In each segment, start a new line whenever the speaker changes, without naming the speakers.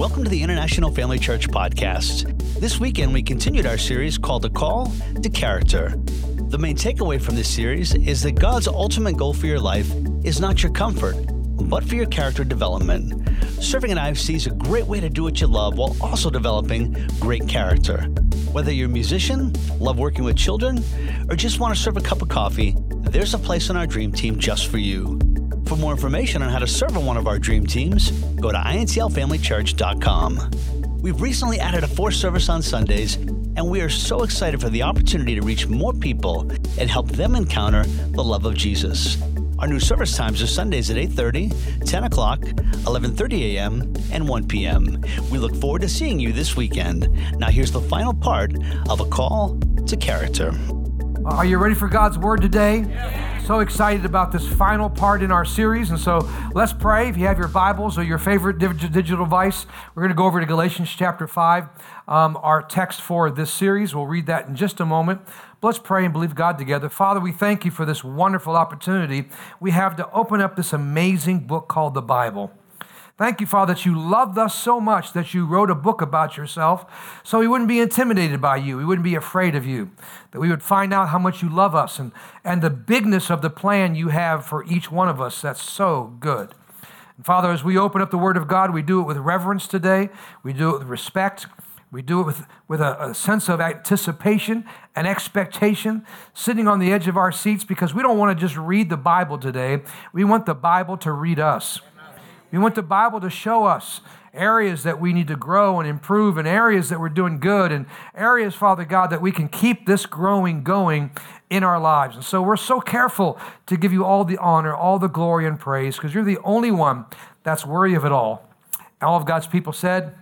Welcome to the International Family Church podcast. This weekend, we continued our series called A Call to Character. The main takeaway from this series is that God's ultimate goal for your life is not your comfort, but for your character development. Serving at IFC is a great way to do what you love while also developing great character. Whether you're a musician, love working with children, or just want to serve a cup of coffee, there's a place on our dream team just for you. For more information on how to serve on one of our dream teams, go to intlfamilychurch.com. We've recently added a fourth service on Sundays, and we are so excited for the opportunity to reach more people and help them encounter the love of Jesus. Our new service times are Sundays at 8:30, 10 o'clock, 11:30 a.m., and 1 p.m. We look forward to seeing you this weekend. Now here's the final part of a call to character.
Are you ready for God's word today? So excited about this final part in our series. And so let's pray. If you have your Bibles or your favorite digital device, we're going to go over to Galatians chapter 5, um, our text for this series. We'll read that in just a moment. But let's pray and believe God together. Father, we thank you for this wonderful opportunity we have to open up this amazing book called the Bible. Thank you, Father, that you loved us so much that you wrote a book about yourself so we wouldn't be intimidated by you. We wouldn't be afraid of you. That we would find out how much you love us and, and the bigness of the plan you have for each one of us. That's so good. And Father, as we open up the Word of God, we do it with reverence today, we do it with respect. We do it with, with a, a, sense of anticipation and expectation, sitting on the edge of our seats because we don't want to just read the Bible today. We want the Bible to read us. We want the Bible to show us areas that we need to grow and improve, and areas that we're doing good, and areas, Father God, that we can keep this growing going in our lives. And so we're so careful to give you all the honor, all the glory and praise, because you're the only one that's worthy of it all. All of God's people said,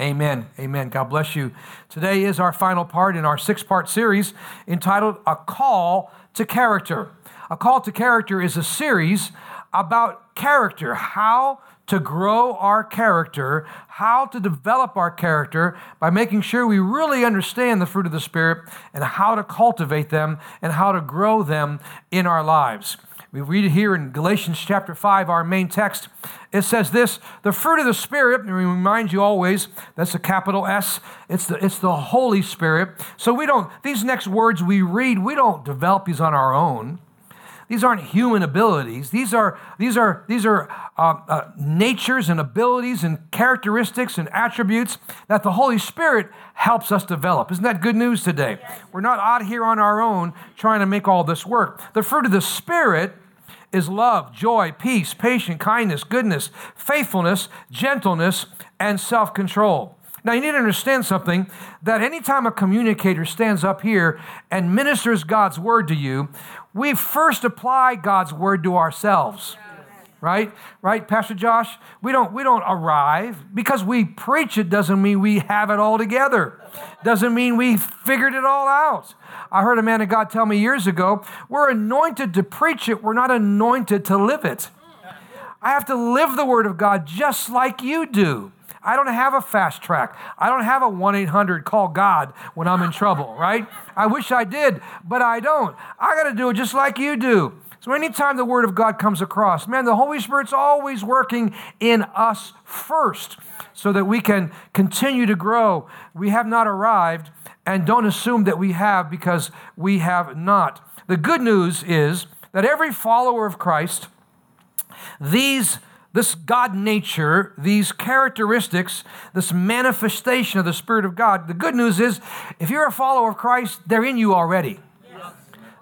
Amen. Amen. God bless you. Today is our final part in our six part series entitled A Call to Character. A Call to Character is a series about character, how to grow our character, how to develop our character by making sure we really understand the fruit of the Spirit and how to cultivate them and how to grow them in our lives. We read it here in Galatians chapter 5, our main text. It says this the fruit of the Spirit, and we remind you always, that's a capital S, it's the, it's the Holy Spirit. So we don't, these next words we read, we don't develop these on our own. These aren't human abilities. These are, these are, these are uh, uh, natures and abilities and characteristics and attributes that the Holy Spirit helps us develop. Isn't that good news today? Yes. We're not out here on our own trying to make all this work. The fruit of the Spirit is love, joy, peace, patience, kindness, goodness, faithfulness, gentleness, and self control. Now, you need to understand something that anytime a communicator stands up here and ministers God's word to you, we first apply God's word to ourselves. Right? Right, Pastor Josh? We don't we don't arrive because we preach it doesn't mean we have it all together. Doesn't mean we figured it all out. I heard a man of God tell me years ago, we're anointed to preach it, we're not anointed to live it. I have to live the word of God just like you do. I don't have a fast track. I don't have a 1 800 call God when I'm in trouble, right? I wish I did, but I don't. I got to do it just like you do. So, anytime the Word of God comes across, man, the Holy Spirit's always working in us first so that we can continue to grow. We have not arrived, and don't assume that we have because we have not. The good news is that every follower of Christ, these this God nature, these characteristics, this manifestation of the Spirit of God, the good news is if you're a follower of Christ, they're in you already.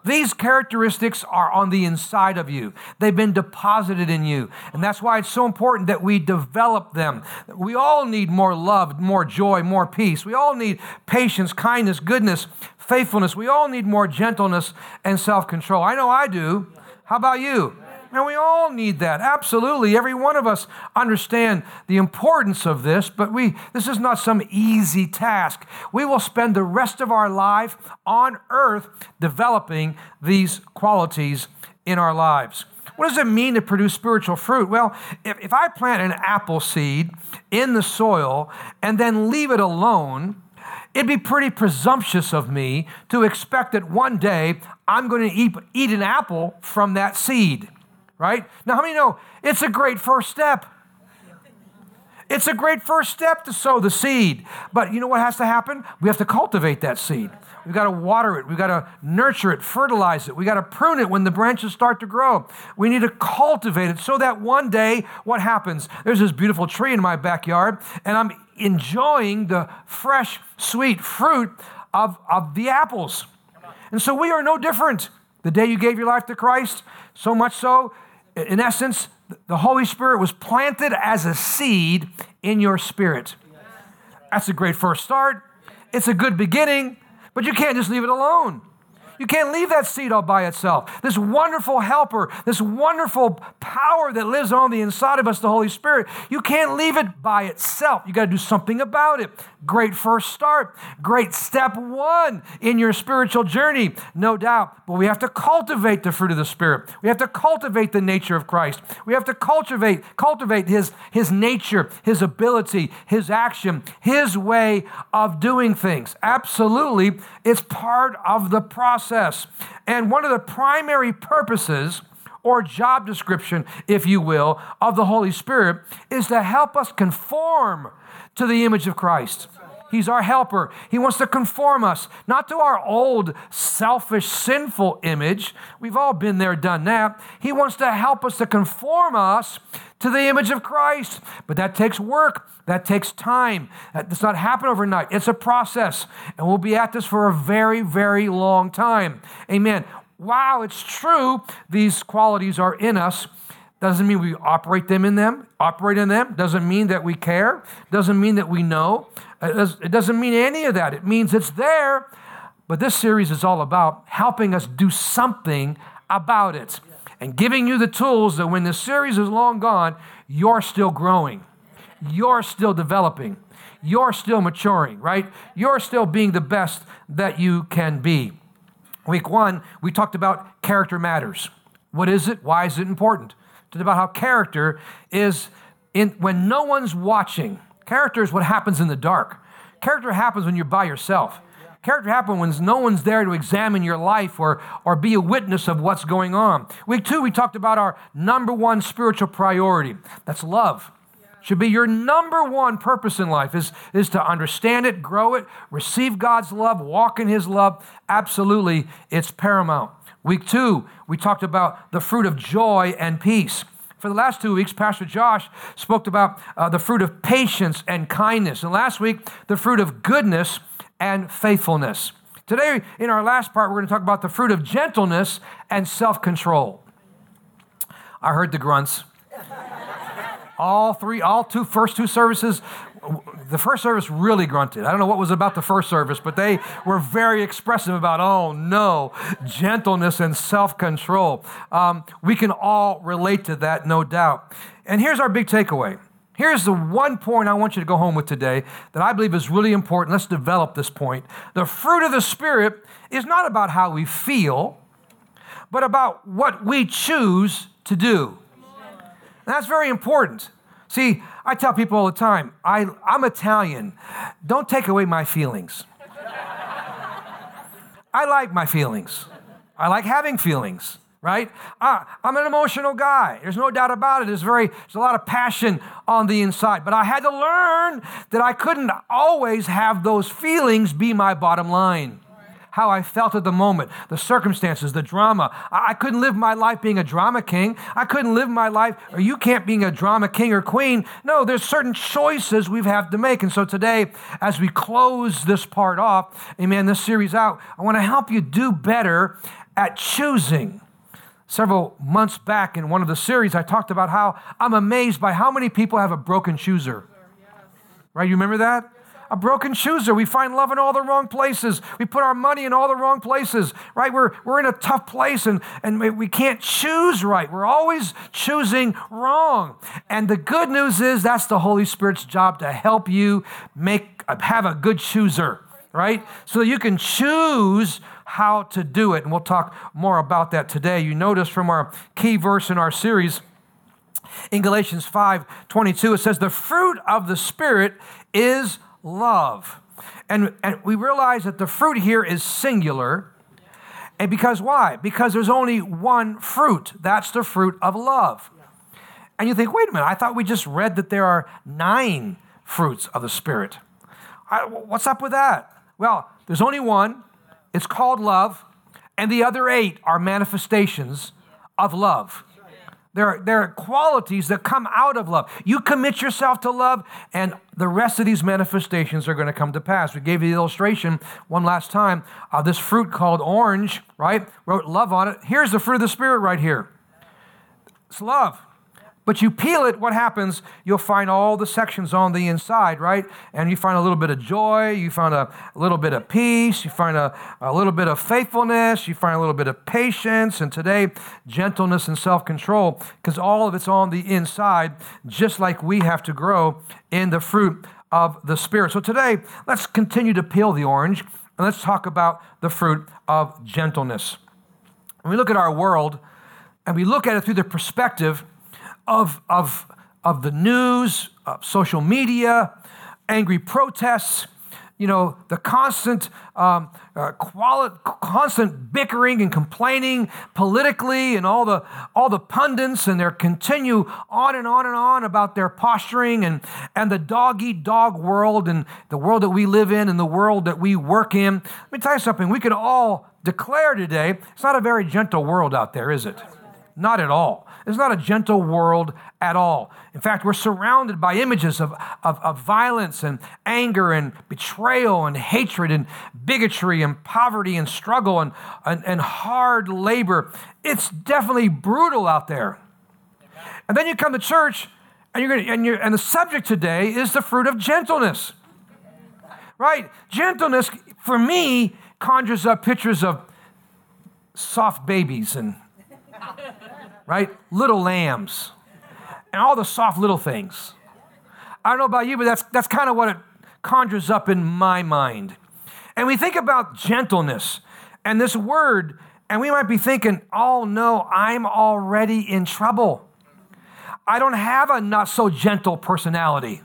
These characteristics are on the inside of you. They've been deposited in you. And that's why it's so important that we develop them. We all need more love, more joy, more peace. We all need patience, kindness, goodness, faithfulness. We all need more gentleness and self control. I know I do. How about you? And we all need that. Absolutely. Every one of us understand the importance of this, but we this is not some easy task. We will spend the rest of our life on earth developing these qualities in our lives. What does it mean to produce spiritual fruit? Well, if, if I plant an apple seed in the soil and then leave it alone, It'd be pretty presumptuous of me to expect that one day I'm going to eat, eat an apple from that seed right? Now, how many know it's a great first step? It's a great first step to sow the seed. But you know what has to happen? We have to cultivate that seed. We've got to water it. We've got to nurture it, fertilize it. We've got to prune it when the branches start to grow. We need to cultivate it so that one day, what happens? There's this beautiful tree in my backyard, and I'm enjoying the fresh, sweet fruit of, of the apples. And so we are no different. The day you gave your life to Christ, so much so, in essence, the Holy Spirit was planted as a seed in your spirit. That's a great first start. It's a good beginning, but you can't just leave it alone. You can't leave that seed all by itself. This wonderful helper, this wonderful power that lives on the inside of us, the Holy Spirit, you can't leave it by itself. You got to do something about it. Great first start. Great step one in your spiritual journey, no doubt. But we have to cultivate the fruit of the Spirit. We have to cultivate the nature of Christ. We have to cultivate, cultivate his, his nature, his ability, his action, his way of doing things. Absolutely. It's part of the process. And one of the primary purposes or job description, if you will, of the Holy Spirit is to help us conform to the image of Christ. He's our helper. He wants to conform us, not to our old, selfish, sinful image. We've all been there, done that. He wants to help us to conform us to the image of Christ. But that takes work, that takes time. That does not happen overnight. It's a process, and we'll be at this for a very, very long time. Amen. Wow, it's true, these qualities are in us. Doesn't mean we operate them in them, operate in them. Doesn't mean that we care. Doesn't mean that we know. It doesn't mean any of that. It means it's there. But this series is all about helping us do something about it and giving you the tools that when the series is long gone, you're still growing, you're still developing, you're still maturing, right? You're still being the best that you can be. Week one, we talked about character matters. What is it? Why is it important? About how character is in when no one's watching. Character is what happens in the dark. Character happens when you're by yourself. Character happens when no one's there to examine your life or, or be a witness of what's going on. Week two, we talked about our number one spiritual priority. That's love. Should be your number one purpose in life is, is to understand it, grow it, receive God's love, walk in His love. Absolutely, it's paramount. Week two, we talked about the fruit of joy and peace. For the last two weeks, Pastor Josh spoke about uh, the fruit of patience and kindness. And last week, the fruit of goodness and faithfulness. Today, in our last part, we're going to talk about the fruit of gentleness and self control. I heard the grunts. all three, all two, first two services, the first service really grunted. I don't know what was about the first service, but they were very expressive about, oh no, gentleness and self control. Um, we can all relate to that, no doubt. And here's our big takeaway. Here's the one point I want you to go home with today that I believe is really important. Let's develop this point. The fruit of the Spirit is not about how we feel, but about what we choose to do. And that's very important. See, I tell people all the time, I, I'm Italian. Don't take away my feelings. I like my feelings. I like having feelings, right? I, I'm an emotional guy. There's no doubt about it. There's, very, there's a lot of passion on the inside. But I had to learn that I couldn't always have those feelings be my bottom line how I felt at the moment, the circumstances, the drama. I, I couldn't live my life being a drama king. I couldn't live my life, or you can't being a drama king or queen. No, there's certain choices we've had to make. And so today, as we close this part off, amen, this series out, I want to help you do better at choosing several months back in one of the series, I talked about how I'm amazed by how many people have a broken chooser. Right? You remember that? A broken chooser. We find love in all the wrong places. We put our money in all the wrong places, right? We're, we're in a tough place and, and we can't choose right. We're always choosing wrong. And the good news is that's the Holy Spirit's job to help you make have a good chooser, right? So you can choose how to do it. And we'll talk more about that today. You notice from our key verse in our series, in Galatians 5 22, it says, The fruit of the Spirit is love. And, and we realize that the fruit here is singular. And because why? Because there's only one fruit. That's the fruit of love. And you think, wait a minute, I thought we just read that there are nine fruits of the Spirit. I, what's up with that? Well, there's only one. It's called love, and the other eight are manifestations of love. There are, there are qualities that come out of love. You commit yourself to love, and the rest of these manifestations are going to come to pass. We gave you the illustration one last time of this fruit called orange, right? Wrote love on it. Here's the fruit of the Spirit right here it's love. But you peel it, what happens? You'll find all the sections on the inside, right? And you find a little bit of joy, you find a, little bit of peace, you find a, a little bit of faithfulness, you find a little bit of patience, and today, gentleness and self control, because all of it's on the inside, just like we have to grow in the fruit of the Spirit. So today, let's continue to peel the orange and let's talk about the fruit of gentleness. When we look at our world and we look at it through the perspective of, of, of the news, of social media, angry protests, you know, the constant, um, uh, quali- constant bickering and complaining politically, and all the all the pundits and their continue on and on and on about their posturing and and the dog eat dog world and the world that we live in and the world that we work in. Let me tell you something. We can all declare today it's not a very gentle world out there, is it? Not at all. It's not a gentle world at all. In fact, we're surrounded by images of, of, of, violence and anger and betrayal and hatred and bigotry and poverty and struggle and, and, and hard labor. It's definitely brutal out there. And then you come to church and, you're gonna, and, you're, and the subject today is the fruit of gentleness. Right? Gentleness, for me, conjures up pictures of soft babies and right? Little lambs and all the soft little things. I don't know about you, but that's, that's kind of what it conjures up in my mind. And we think about gentleness and this word, and we might be thinking, oh no, I'm already in trouble. I don't have a not so gentle personality.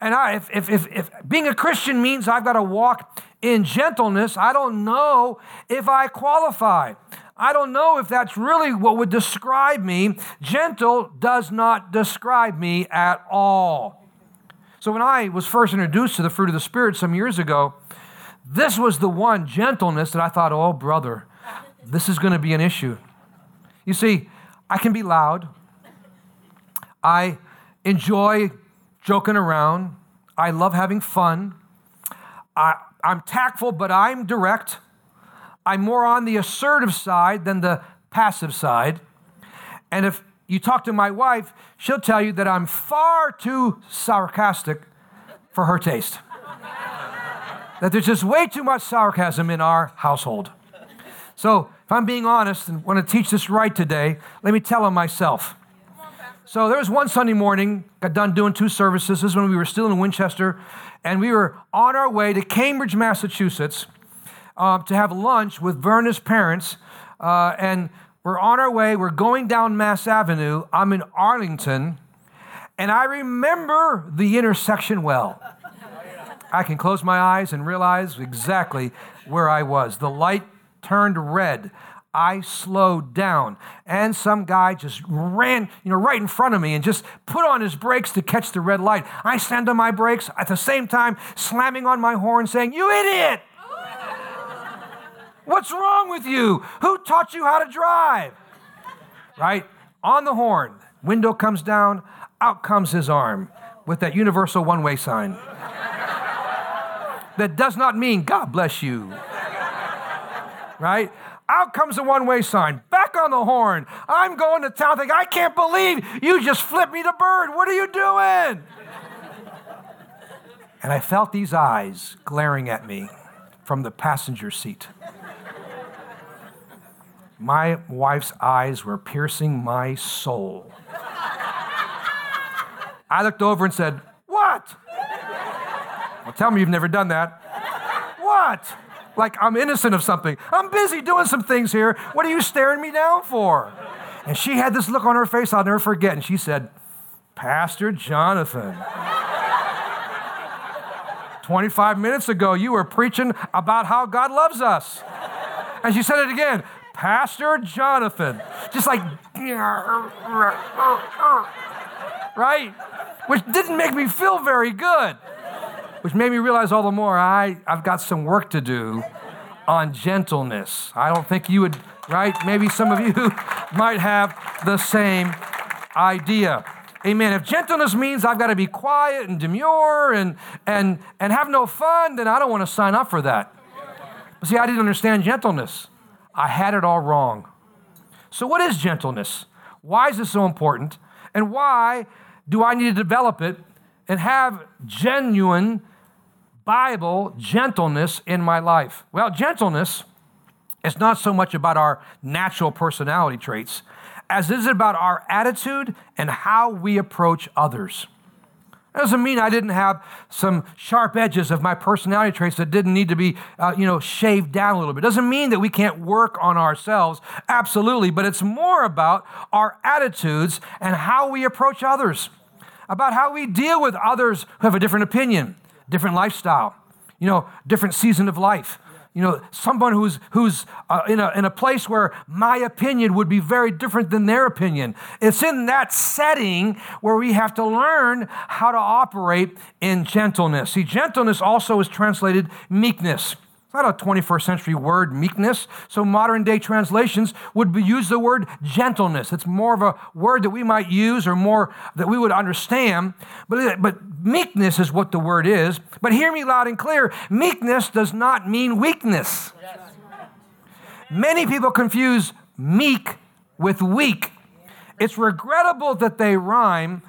And I, if, if, if, if being a Christian means I've got to walk in gentleness, I don't know if I qualify. I don't know if that's really what would describe me. Gentle does not describe me at all. So when I was first introduced to the fruit of the Spirit some years ago, this was the one gentleness that I thought, oh, brother, this is going to be an issue. You see, I can be loud. I enjoy joking around. I love having fun. I, I'm tactful, but I'm direct. I'm more on the assertive side than the passive side. And if you talk to my wife, she'll tell you that I'm far too sarcastic for her taste. that there's just way too much sarcasm in our household. So, if I'm being honest and want to teach this right today, let me tell him myself. So, there was one Sunday morning, got done doing two services. This is when we were still in Winchester, and we were on our way to Cambridge, Massachusetts uh, to have lunch with Verna's parents, uh, and we're on our way. We're going down Mass Avenue. I'm in Arlington, and I remember the intersection well. I can close my eyes and realize exactly where I was. The light turned red. I slowed down, and some guy just ran, you know, right in front of me and just put on his brakes to catch the red light. I slammed on my brakes at the same time, slamming on my horn, saying, "You idiot!" What's wrong with you? Who taught you how to drive? Right? On the horn, window comes down, out comes his arm with that universal one way sign. that does not mean God bless you. Right? Out comes the one way sign. Back on the horn. I'm going to town. Think, I can't believe you just flipped me the bird. What are you doing? and I felt these eyes glaring at me from the passenger seat. My wife's eyes were piercing my soul. I looked over and said, What? Well, tell me you've never done that. What? Like I'm innocent of something. I'm busy doing some things here. What are you staring me down for? And she had this look on her face I'll never forget. And she said, Pastor Jonathan. 25 minutes ago, you were preaching about how God loves us. And she said it again Pastor Jonathan. just like, right? Which didn't make me feel very good. Which made me realize all the more I, I've got some work to do on gentleness. I don't think you would, right? Maybe some of you might have the same idea. Amen. If gentleness means I've got to be quiet and demure and, and, and have no fun, then I don't want to sign up for that. See, I didn't understand gentleness. I had it all wrong. So, what is gentleness? Why is it so important? And why do I need to develop it and have genuine Bible gentleness in my life? Well, gentleness is not so much about our natural personality traits as it is about our attitude and how we approach others. That doesn't mean I didn't have some sharp edges of my personality traits that didn't need to be, uh, you know, shaved down a little bit. Doesn't mean that we can't work on ourselves. Absolutely. But it's more about our attitudes and how we approach others, about how we deal with others who have a different opinion, different lifestyle, you know, different season of life you know, someone who's, who's uh, in, a, in a place where my opinion would be very different than their opinion. It's in that setting where we have to learn how to operate in gentleness. See, gentleness also is translated meekness. It's not a 21st century word, meekness. So modern day translations would use the word gentleness. It's more of a word that we might use or more that we would understand. But, but meekness is what the word is. But hear me loud and clear meekness does not mean weakness. Many people confuse meek with weak. It's regrettable that they rhyme,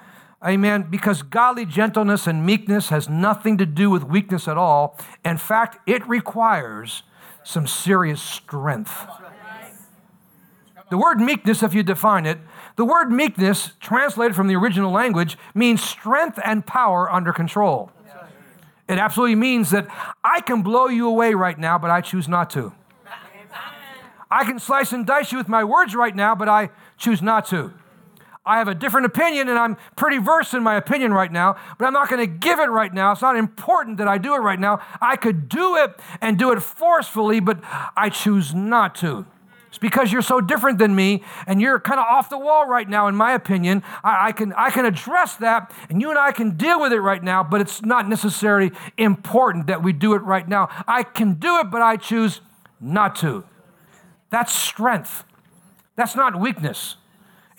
Amen. Because godly gentleness and meekness has nothing to do with weakness at all. In fact, it requires some serious strength. The word meekness, if you define it, the word meekness, translated from the original language, means strength and power under control. It absolutely means that I can blow you away right now, but I choose not to. I can slice and dice you with my words right now, but I choose not to. I have a different opinion and I'm pretty versed in my opinion right now, but I'm not going to give it right now. It's not important that I do it right now. I could do it and do it forcefully, but I choose not to. It's because you're so different than me and you're kind of off the wall right now, in my opinion. I, I, can, I can address that and you and I can deal with it right now, but it's not necessarily important that we do it right now. I can do it, but I choose not to. That's strength. That's not weakness.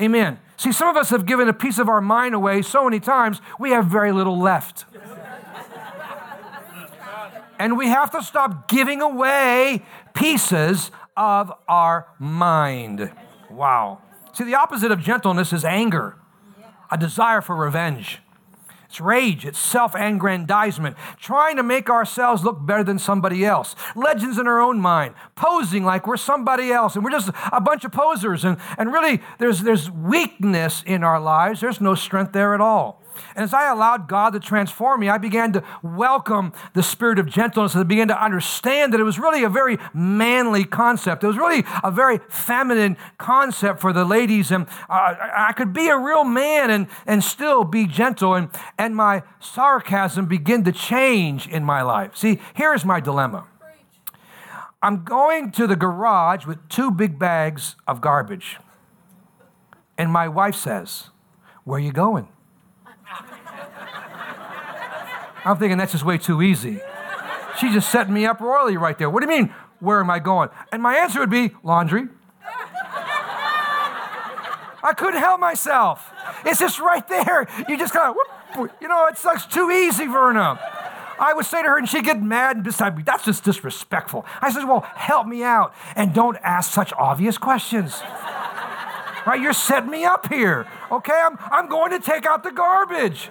Amen. See, some of us have given a piece of our mind away so many times, we have very little left. and we have to stop giving away pieces of our mind. Wow. See, the opposite of gentleness is anger, a desire for revenge. It's rage, it's self aggrandizement, trying to make ourselves look better than somebody else. Legends in our own mind, posing like we're somebody else, and we're just a bunch of posers. And, and really, there's, there's weakness in our lives, there's no strength there at all. And as I allowed God to transform me, I began to welcome the spirit of gentleness. and I began to understand that it was really a very manly concept. It was really a very feminine concept for the ladies. And uh, I could be a real man and, and still be gentle. And, and my sarcasm began to change in my life. See, here's my dilemma I'm going to the garage with two big bags of garbage. And my wife says, Where are you going? I'm thinking that's just way too easy. She just set me up royally right there. What do you mean, where am I going? And my answer would be laundry. I couldn't help myself. It's just right there. You just kind of, you know, it sucks too easy, Verna. I would say to her, and she'd get mad and beside me, that's just disrespectful. I said, well, help me out and don't ask such obvious questions. right? You're setting me up here, okay? I'm, I'm going to take out the garbage.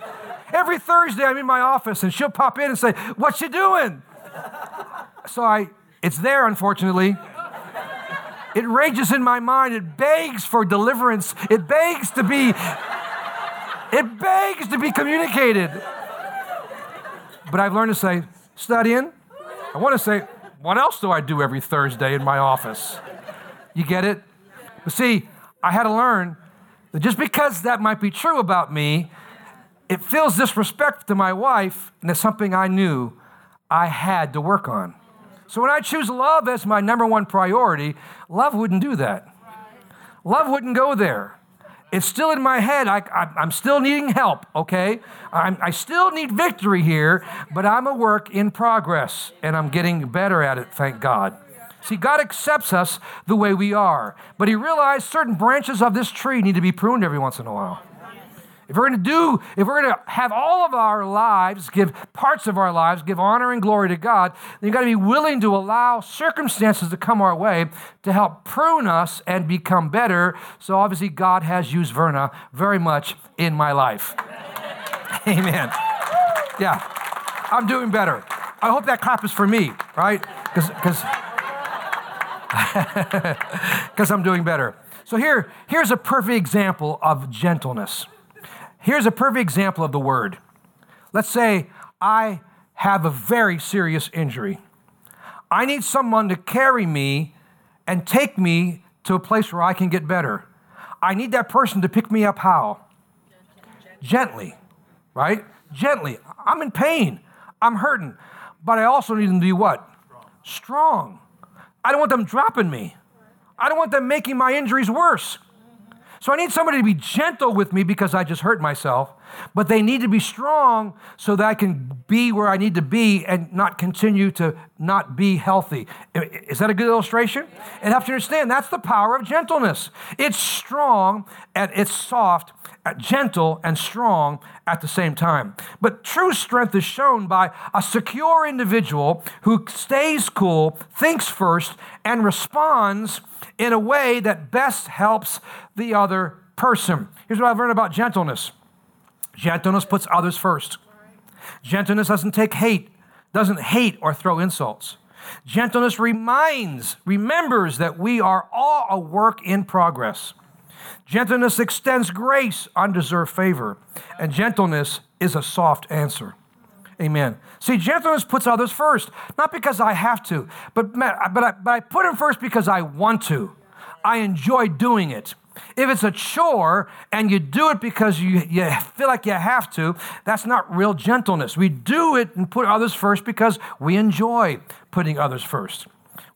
Every Thursday, I'm in my office and she'll pop in and say, What you doing? So I, it's there, unfortunately. It rages in my mind. It begs for deliverance. It begs to be, it begs to be communicated. But I've learned to say, studying. I want to say, what else do I do every Thursday in my office? You get it? But see, I had to learn that just because that might be true about me it feels disrespectful to my wife, and it's something I knew I had to work on. So when I choose love as my number one priority, love wouldn't do that. Love wouldn't go there. It's still in my head. I, am still needing help, okay? I'm, I still need victory here, but I'm a work in progress and I'm getting better at it, thank God. See, God accepts us the way we are, but He realized certain branches of this tree need to be pruned every once in a while. If we're going to do, if we're going to have all of our lives, give parts of our lives, give honor and glory to God, then you've got to be willing to allow circumstances to come our way to help prune us and become better. So obviously, God has used Verna very much in my life. Amen. Yeah, I'm doing better. I hope that clap is for me, right? Because because I'm doing better. So here, here's a perfect example of gentleness. Here's a perfect example of the word. Let's say I have a very serious injury. I need someone to carry me and take me to a place where I can get better. I need that person to pick me up how? Gently, right? Gently. I'm in pain. I'm hurting. But I also need them to be what? Strong. I don't want them dropping me. I don't want them making my injuries worse. So I need somebody to be gentle with me because I just hurt myself, but they need to be strong so that I can be where I need to be and not continue to not be healthy. Is that a good illustration? And have to understand that's the power of gentleness. It's strong and it's soft, gentle and strong at the same time. But true strength is shown by a secure individual who stays cool, thinks first, and responds in a way that best helps the other person. Here's what I've learned about gentleness gentleness puts others first. Gentleness doesn't take hate, doesn't hate or throw insults. Gentleness reminds, remembers that we are all a work in progress. Gentleness extends grace, undeserved favor, and gentleness is a soft answer. Amen. See, gentleness puts others first, not because I have to, but, but, I, but I put them first because I want to. I enjoy doing it. If it's a chore and you do it because you, you feel like you have to, that's not real gentleness. We do it and put others first because we enjoy putting others first.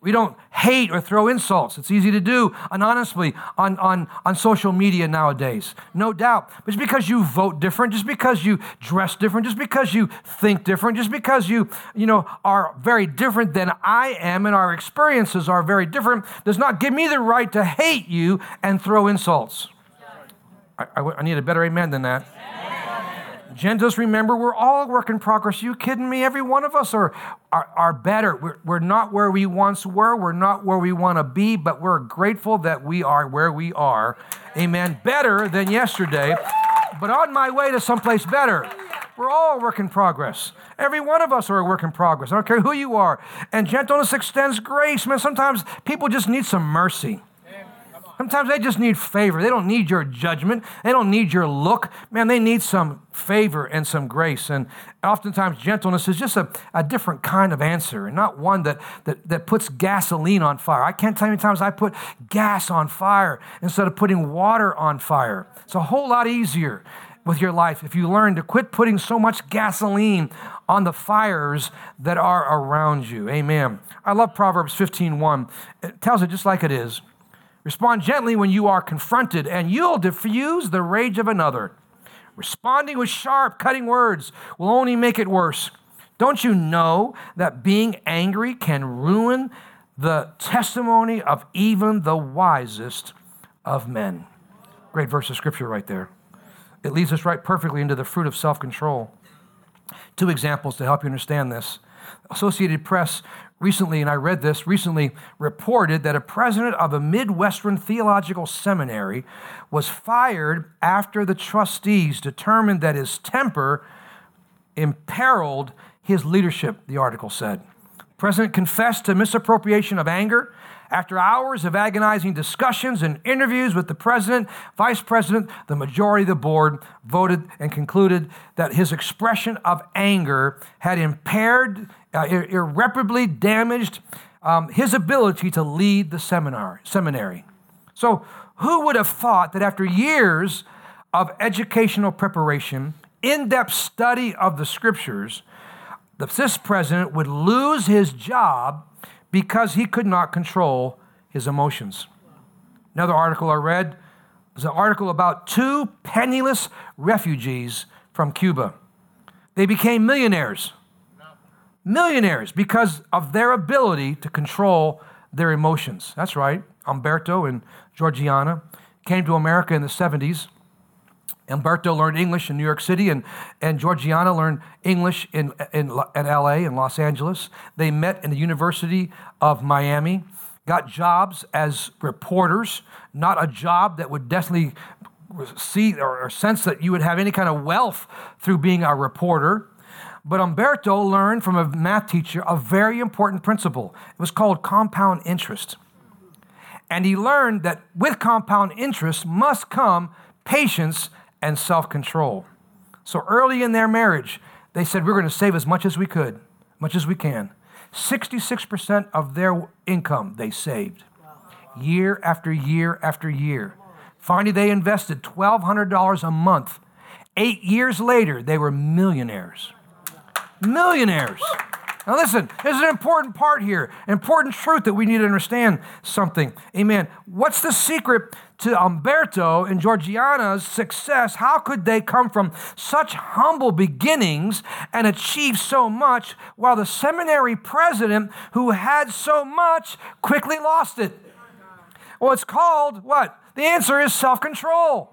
We don't hate or throw insults. It's easy to do anonymously on, on, on social media nowadays, no doubt. But just because you vote different, just because you dress different, just because you think different, just because you, you know, are very different than I am and our experiences are very different, does not give me the right to hate you and throw insults. I, I, I need a better amen than that. Gentiles, remember, we're all a work in progress. Are you kidding me? Every one of us are, are, are better. We're, we're not where we once were. We're not where we want to be, but we're grateful that we are where we are. Amen. Better than yesterday, but on my way to someplace better. We're all a work in progress. Every one of us are a work in progress. I don't care who you are. And gentleness extends grace. Man, sometimes people just need some mercy. Sometimes they just need favor. They don't need your judgment. They don't need your look. Man, they need some favor and some grace. And oftentimes, gentleness is just a, a different kind of answer and not one that, that, that puts gasoline on fire. I can't tell you how many times I put gas on fire instead of putting water on fire. It's a whole lot easier with your life if you learn to quit putting so much gasoline on the fires that are around you. Amen. I love Proverbs 15:1. It tells it just like it is. Respond gently when you are confronted, and you'll diffuse the rage of another. Responding with sharp, cutting words will only make it worse. Don't you know that being angry can ruin the testimony of even the wisest of men? Great verse of scripture right there. It leads us right perfectly into the fruit of self control. Two examples to help you understand this. Associated Press recently, and I read this recently, reported that a president of a Midwestern theological seminary was fired after the trustees determined that his temper imperiled his leadership, the article said. The president confessed to misappropriation of anger after hours of agonizing discussions and interviews with the president, vice president, the majority of the board voted and concluded that his expression of anger had impaired, uh, irreparably damaged um, his ability to lead the seminar, seminary. So, who would have thought that after years of educational preparation, in depth study of the scriptures, this president would lose his job because he could not control his emotions. Another article I read was an article about two penniless refugees from Cuba. They became millionaires. Millionaires because of their ability to control their emotions. That's right. Umberto and Georgiana came to America in the 70s. Umberto learned English in New York City, and, and Georgiana learned English in, in, in LA, in Los Angeles. They met in the University of Miami got jobs as reporters, not a job that would definitely see or sense that you would have any kind of wealth through being a reporter. But Umberto learned from a math teacher a very important principle. It was called compound interest. And he learned that with compound interest must come patience and self control. So early in their marriage, they said, We're going to save as much as we could, much as we can. 66% of their income they saved year after year after year. Finally, they invested $1,200 a month. Eight years later, they were millionaires. Millionaires. Now, listen, there's an important part here, an important truth that we need to understand something. Amen. What's the secret to Umberto and Georgiana's success? How could they come from such humble beginnings and achieve so much while the seminary president, who had so much, quickly lost it? Well, it's called what? The answer is self control.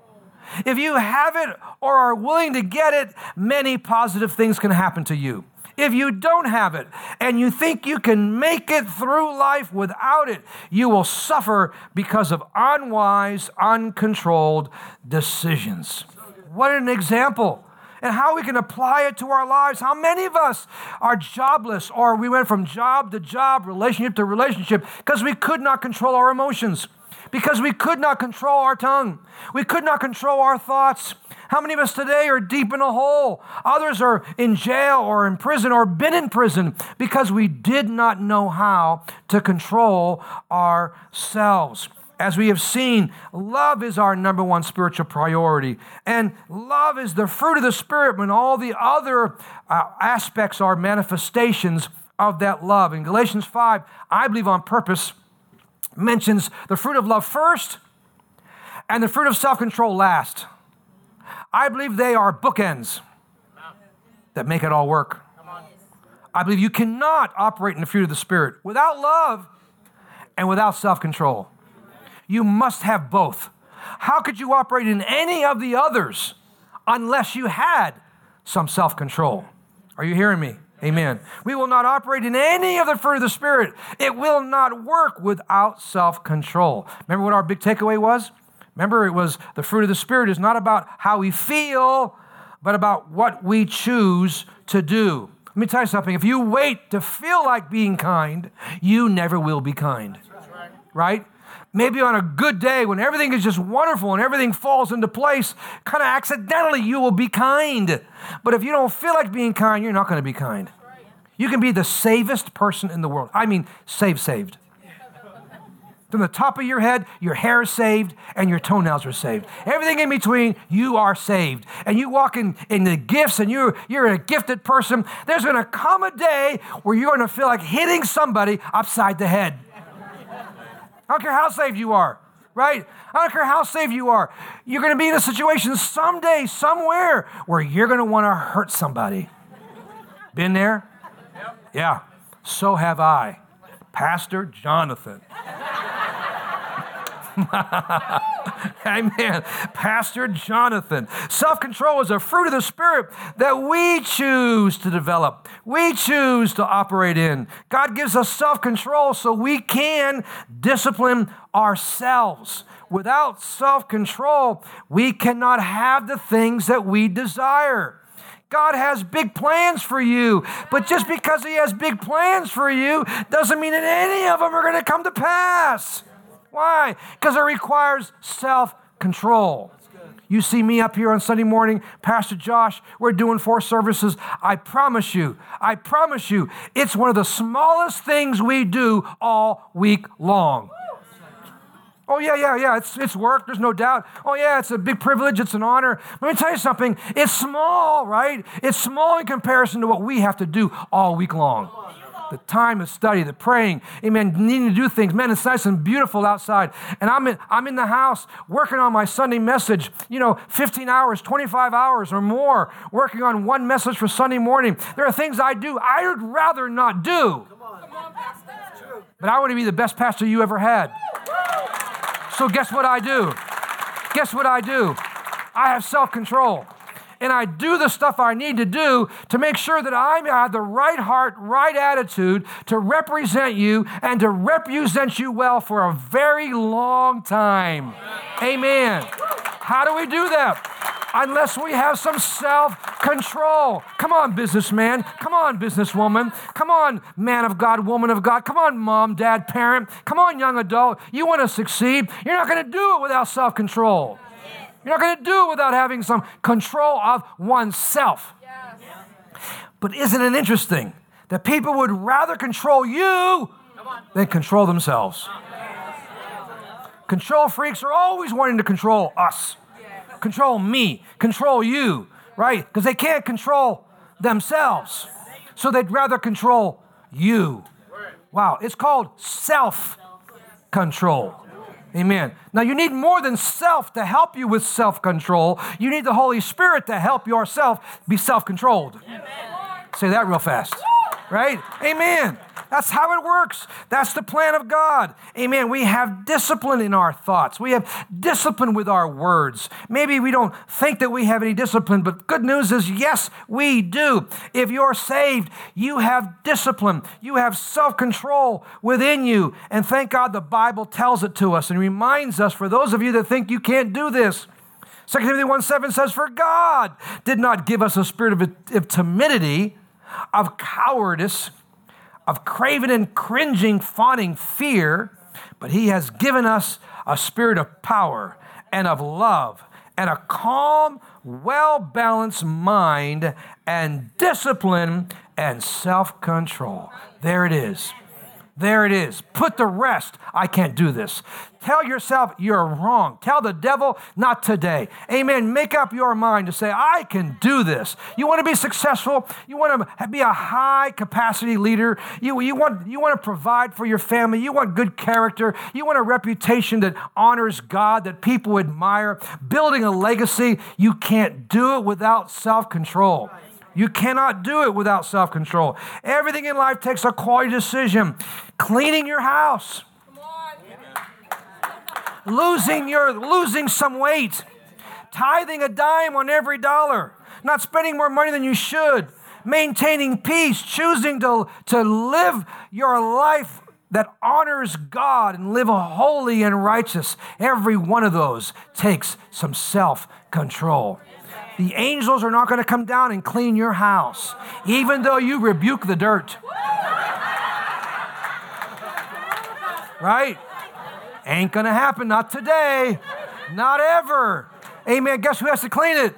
If you have it or are willing to get it, many positive things can happen to you. If you don't have it and you think you can make it through life without it, you will suffer because of unwise, uncontrolled decisions. What an example and how we can apply it to our lives. How many of us are jobless or we went from job to job, relationship to relationship because we could not control our emotions, because we could not control our tongue, we could not control our thoughts. How many of us today are deep in a hole? Others are in jail or in prison or been in prison because we did not know how to control ourselves. As we have seen, love is our number one spiritual priority. And love is the fruit of the Spirit when all the other uh, aspects are manifestations of that love. In Galatians 5, I believe on purpose, mentions the fruit of love first and the fruit of self control last. I believe they are bookends that make it all work. I believe you cannot operate in the fruit of the Spirit without love and without self control. You must have both. How could you operate in any of the others unless you had some self control? Are you hearing me? Amen. We will not operate in any of the fruit of the Spirit. It will not work without self control. Remember what our big takeaway was? Remember, it was the fruit of the Spirit is not about how we feel, but about what we choose to do. Let me tell you something. If you wait to feel like being kind, you never will be kind. Right? Maybe on a good day when everything is just wonderful and everything falls into place, kind of accidentally you will be kind. But if you don't feel like being kind, you're not going to be kind. You can be the safest person in the world. I mean, save, saved. From the top of your head, your hair is saved and your toenails are saved. Everything in between, you are saved. And you walk in, in the gifts and you're, you're a gifted person. There's going to come a day where you're going to feel like hitting somebody upside the head. I don't care how saved you are, right? I don't care how saved you are. You're going to be in a situation someday, somewhere, where you're going to want to hurt somebody. Been there? Yeah. So have I. Pastor Jonathan. Amen. Pastor Jonathan. Self control is a fruit of the Spirit that we choose to develop, we choose to operate in. God gives us self control so we can discipline ourselves. Without self control, we cannot have the things that we desire. God has big plans for you. But just because He has big plans for you doesn't mean that any of them are going to come to pass. Why? Because it requires self control. You see me up here on Sunday morning, Pastor Josh, we're doing four services. I promise you, I promise you, it's one of the smallest things we do all week long. Oh, yeah, yeah, yeah, it's, it's work, there's no doubt. Oh, yeah, it's a big privilege, it's an honor. Let me tell you something, it's small, right? It's small in comparison to what we have to do all week long. The time of study, the praying, amen, needing to do things. Man, it's nice and beautiful outside. And I'm in, I'm in the house working on my Sunday message, you know, 15 hours, 25 hours or more, working on one message for Sunday morning. There are things I do I would rather not do. But I want to be the best pastor you ever had. So guess what I do? Guess what I do? I have self control. And I do the stuff I need to do to make sure that I have the right heart, right attitude to represent you and to represent you well for a very long time. Amen. How do we do that? unless we have some self control. Come on, businessman. Come on, businesswoman. Come on, man of God, woman of God. Come on, mom, dad, parent. Come on, young adult. You want to succeed. You're not going to do it without self control. You're not going to do it without having some control of oneself. But isn't it interesting that people would rather control you than control themselves? Control freaks are always wanting to control us control me, control you, right? Because they can't control themselves. So they'd rather control you. Wow, it's called self control. Amen. Now, you need more than self to help you with self control. You need the Holy Spirit to help yourself be self controlled. Say that real fast, right? Amen. That's how it works. That's the plan of God. Amen. We have discipline in our thoughts. We have discipline with our words. Maybe we don't think that we have any discipline, but good news is yes, we do. If you're saved, you have discipline. You have self-control within you. And thank God the Bible tells it to us and reminds us for those of you that think you can't do this. 2 Timothy 1 7 says, For God did not give us a spirit of, of timidity, of cowardice, of craven and cringing, fawning fear, but He has given us a spirit of power and of love and a calm, well balanced mind and discipline and self control. There it is. There it is. Put the rest. I can't do this. Tell yourself you're wrong. Tell the devil, not today. Amen. Make up your mind to say, I can do this. You want to be successful. You want to be a high capacity leader. You, you, want, you want to provide for your family. You want good character. You want a reputation that honors God, that people admire. Building a legacy. You can't do it without self control. You cannot do it without self control. Everything in life takes a quality decision. Cleaning your house, losing, your, losing some weight, tithing a dime on every dollar, not spending more money than you should, maintaining peace, choosing to, to live your life that honors God and live holy and righteous. Every one of those takes some self control. The angels are not going to come down and clean your house, even though you rebuke the dirt. Right? Ain't going to happen. Not today. Not ever. Amen. Guess who has to clean it?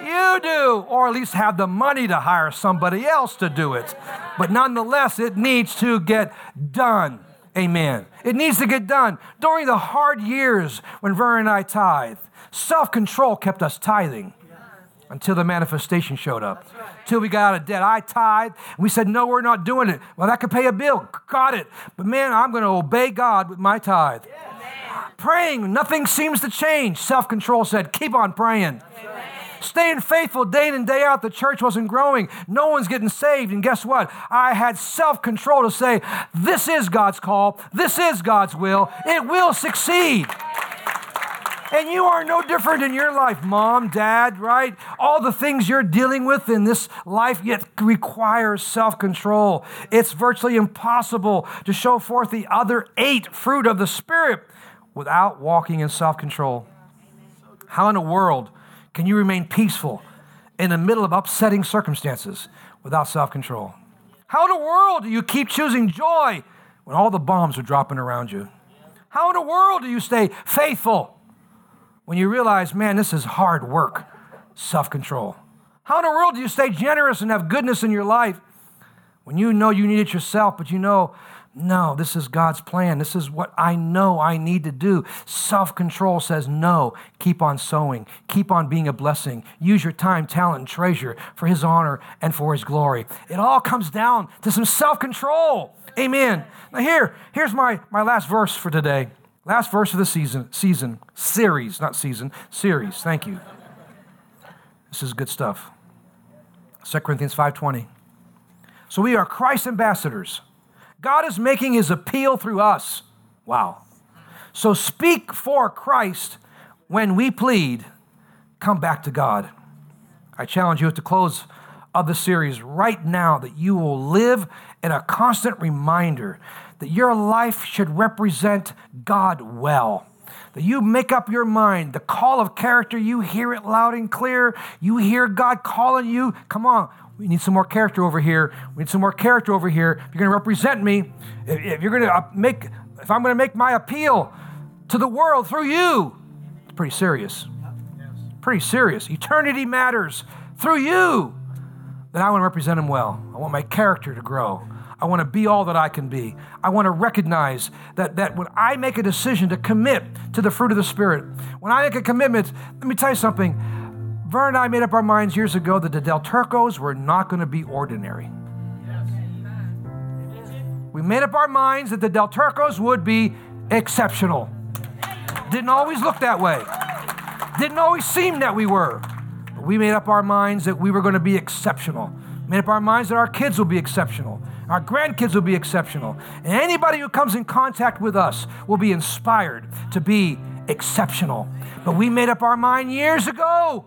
You do, or at least have the money to hire somebody else to do it. But nonetheless, it needs to get done. Amen. It needs to get done. During the hard years when Vern and I tithe, Self control kept us tithing until the manifestation showed up. Till we got out of debt. I tithe. We said, no, we're not doing it. Well, that could pay a bill. Got it. But man, I'm going to obey God with my tithe. Praying, nothing seems to change. Self control said, keep on praying. Staying faithful day in and day out, the church wasn't growing. No one's getting saved. And guess what? I had self control to say, This is God's call. This is God's will. It will succeed. And you are no different in your life, mom, dad, right? All the things you're dealing with in this life yet requires self control. It's virtually impossible to show forth the other eight fruit of the Spirit without walking in self control. How in the world can you remain peaceful in the middle of upsetting circumstances without self control? How in the world do you keep choosing joy when all the bombs are dropping around you? How in the world do you stay faithful when you realize, man, this is hard work, self control? How in the world do you stay generous and have goodness in your life when you know you need it yourself, but you know, No, this is God's plan. This is what I know I need to do. Self control says no. Keep on sowing. Keep on being a blessing. Use your time, talent, and treasure for His honor and for His glory. It all comes down to some self control. Amen. Now, here, here's my, my last verse for today. Last verse of the season, season, series, not season, series. Thank you. This is good stuff. 2 Corinthians 5:20. So we are Christ's ambassadors. God is making his appeal through us. Wow. So speak for Christ when we plead, come back to God. I challenge you at the close of the series right now that you will live in a constant reminder that your life should represent God well. That you make up your mind, the call of character, you hear it loud and clear. You hear God calling you. Come on, we need some more character over here. We need some more character over here. If you're going to represent me, if you're going to uh, make, if I'm going to make my appeal to the world through you, it's pretty serious. Pretty serious. Eternity matters through you. Then I want to represent him well. I want my character to grow. I want to be all that I can be. I want to recognize that, that when I make a decision to commit to the fruit of the Spirit, when I make a commitment, let me tell you something. Vern and I made up our minds years ago that the Del Turcos were not going to be ordinary. We made up our minds that the Del Turcos would be exceptional. Didn't always look that way. Didn't always seem that we were. We made up our minds that we were going to be exceptional. Made up our minds that our kids will be exceptional. Our grandkids will be exceptional. And anybody who comes in contact with us will be inspired to be exceptional. But we made up our mind years ago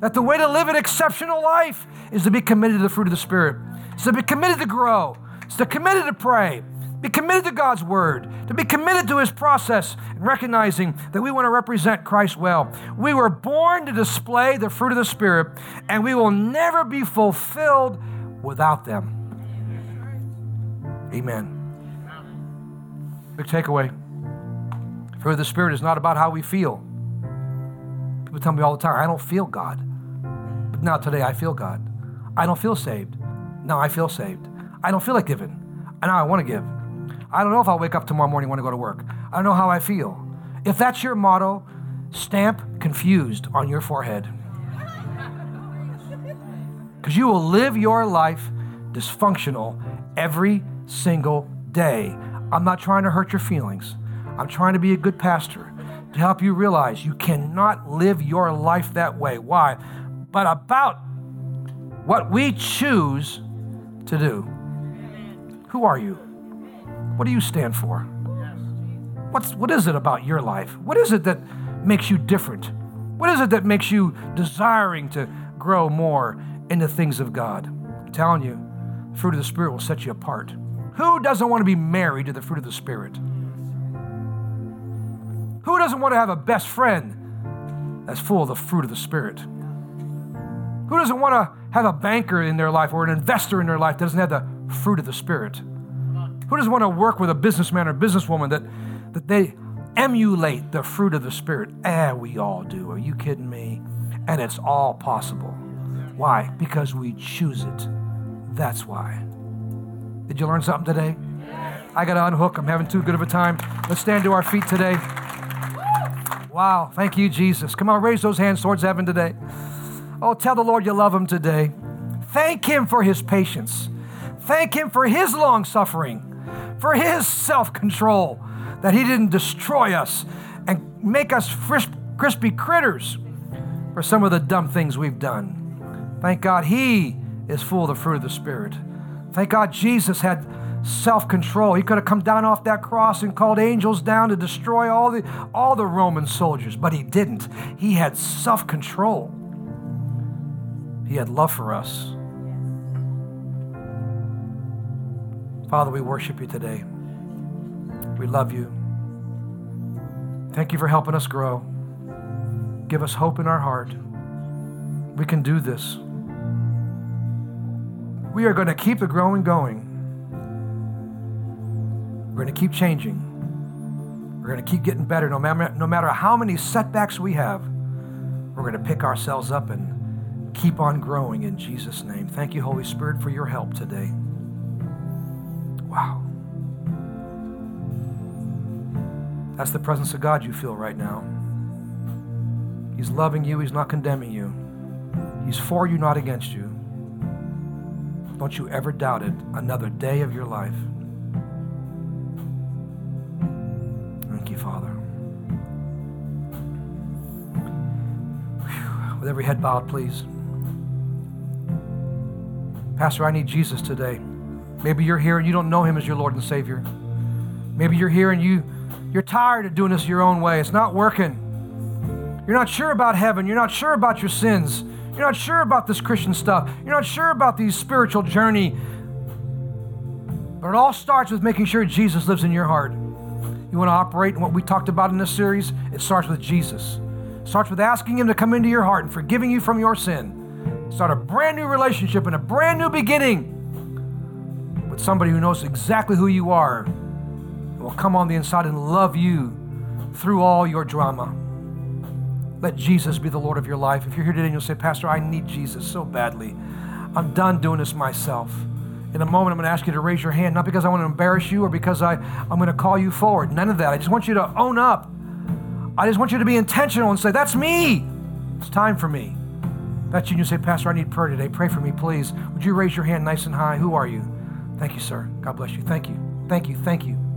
that the way to live an exceptional life is to be committed to the fruit of the Spirit. It's to be committed to grow. It's to be committed to pray. Be committed to God's word, to be committed to his process, and recognizing that we want to represent Christ well. We were born to display the fruit of the Spirit, and we will never be fulfilled without them. Amen. Big takeaway. Fruit of the Spirit is not about how we feel. People tell me all the time, I don't feel God. But now today I feel God. I don't feel saved. Now I feel saved. I don't feel like giving. And now I want to give. I don't know if I'll wake up tomorrow morning and want to go to work. I don't know how I feel. If that's your motto, stamp confused on your forehead. Because you will live your life dysfunctional every single day. I'm not trying to hurt your feelings. I'm trying to be a good pastor to help you realize you cannot live your life that way. Why? But about what we choose to do. Who are you? What do you stand for? What's, what is it about your life? What is it that makes you different? What is it that makes you desiring to grow more in the things of God? I'm telling you, the fruit of the Spirit will set you apart. Who doesn't want to be married to the fruit of the Spirit? Who doesn't want to have a best friend that's full of the fruit of the Spirit? Who doesn't want to have a banker in their life or an investor in their life that doesn't have the fruit of the Spirit? Who doesn't want to work with a businessman or businesswoman that, that they emulate the fruit of the Spirit? Ah, we all do. Are you kidding me? And it's all possible. Why? Because we choose it. That's why. Did you learn something today? I got to unhook. I'm having too good of a time. Let's stand to our feet today. Wow. Thank you, Jesus. Come on, raise those hands towards heaven today. Oh, tell the Lord you love him today. Thank him for his patience. Thank him for his long suffering, for his self control, that he didn't destroy us and make us crispy critters for some of the dumb things we've done. Thank God he is full of the fruit of the Spirit. Thank God Jesus had self control. He could have come down off that cross and called angels down to destroy all the, all the Roman soldiers, but he didn't. He had self control, he had love for us. Father, we worship you today. We love you. Thank you for helping us grow. Give us hope in our heart. We can do this. We are going to keep the growing going. We're going to keep changing. We're going to keep getting better no matter, no matter how many setbacks we have. We're going to pick ourselves up and keep on growing in Jesus' name. Thank you, Holy Spirit, for your help today. That's the presence of God you feel right now. He's loving you, He's not condemning you. He's for you, not against you. Don't you ever doubt it another day of your life. Thank you, Father. With every head bowed, please. Pastor, I need Jesus today. Maybe you're here and you don't know him as your Lord and Savior. Maybe you're here and you you're tired of doing this your own way. It's not working. You're not sure about heaven. You're not sure about your sins. You're not sure about this Christian stuff. You're not sure about the spiritual journey. But it all starts with making sure Jesus lives in your heart. You want to operate in what we talked about in this series? It starts with Jesus. It starts with asking Him to come into your heart and forgiving you from your sin. Start a brand new relationship and a brand new beginning with somebody who knows exactly who you are will come on the inside and love you through all your drama. Let Jesus be the Lord of your life. If you're here today and you'll say, Pastor, I need Jesus so badly. I'm done doing this myself. In a moment, I'm going to ask you to raise your hand, not because I want to embarrass you or because I, I'm going to call you forward. None of that. I just want you to own up. I just want you to be intentional and say, That's me. It's time for me. That's you. And you say, Pastor, I need prayer today. Pray for me, please. Would you raise your hand nice and high? Who are you? Thank you, sir. God bless you. Thank you. Thank you. Thank you.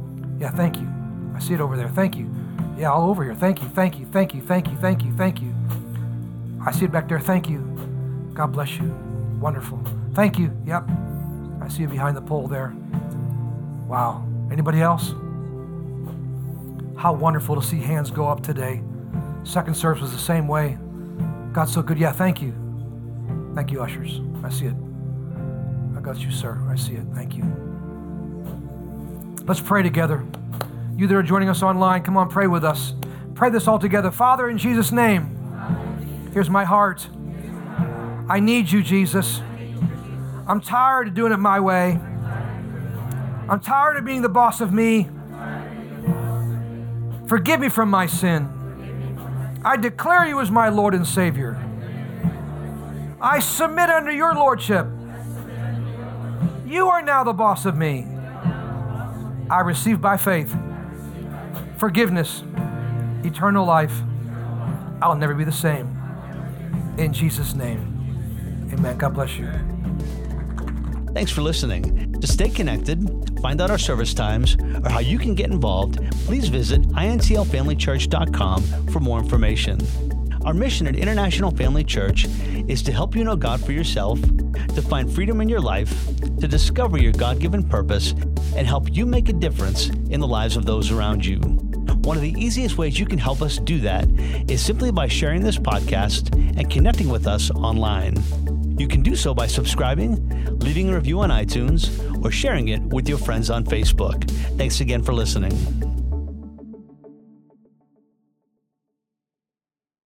Yeah, thank you. I see it over there. Thank you. Yeah, all over here. Thank you. Thank you. Thank you. Thank you. Thank you. Thank you. I see it back there. Thank you. God bless you. Wonderful. Thank you. Yep. I see you behind the pole there. Wow. Anybody else? How wonderful to see hands go up today. Second service was the same way. God's so good. Yeah, thank you. Thank you, ushers. I see it. I got you, sir. I see it. Thank you. Let's pray together. You that are joining us online, come on, pray with us. Pray this all together. Father, in Jesus' name, here's my heart. I need you, Jesus. I'm tired of doing it my way. I'm tired of being the boss of me. Forgive me from my sin. I declare you as my Lord and Savior. I submit under your Lordship. You are now the boss of me. I receive by faith forgiveness, eternal life. I'll never be the same. In Jesus' name, amen. God bless you.
Thanks for listening. To stay connected, find out our service times, or how you can get involved, please visit intlfamilychurch.com for more information. Our mission at International Family Church is to help you know God for yourself, to find freedom in your life, to discover your God given purpose, and help you make a difference in the lives of those around you. One of the easiest ways you can help us do that is simply by sharing this podcast and connecting with us online. You can do so by subscribing, leaving a review on iTunes, or sharing it with your friends on Facebook. Thanks again for listening.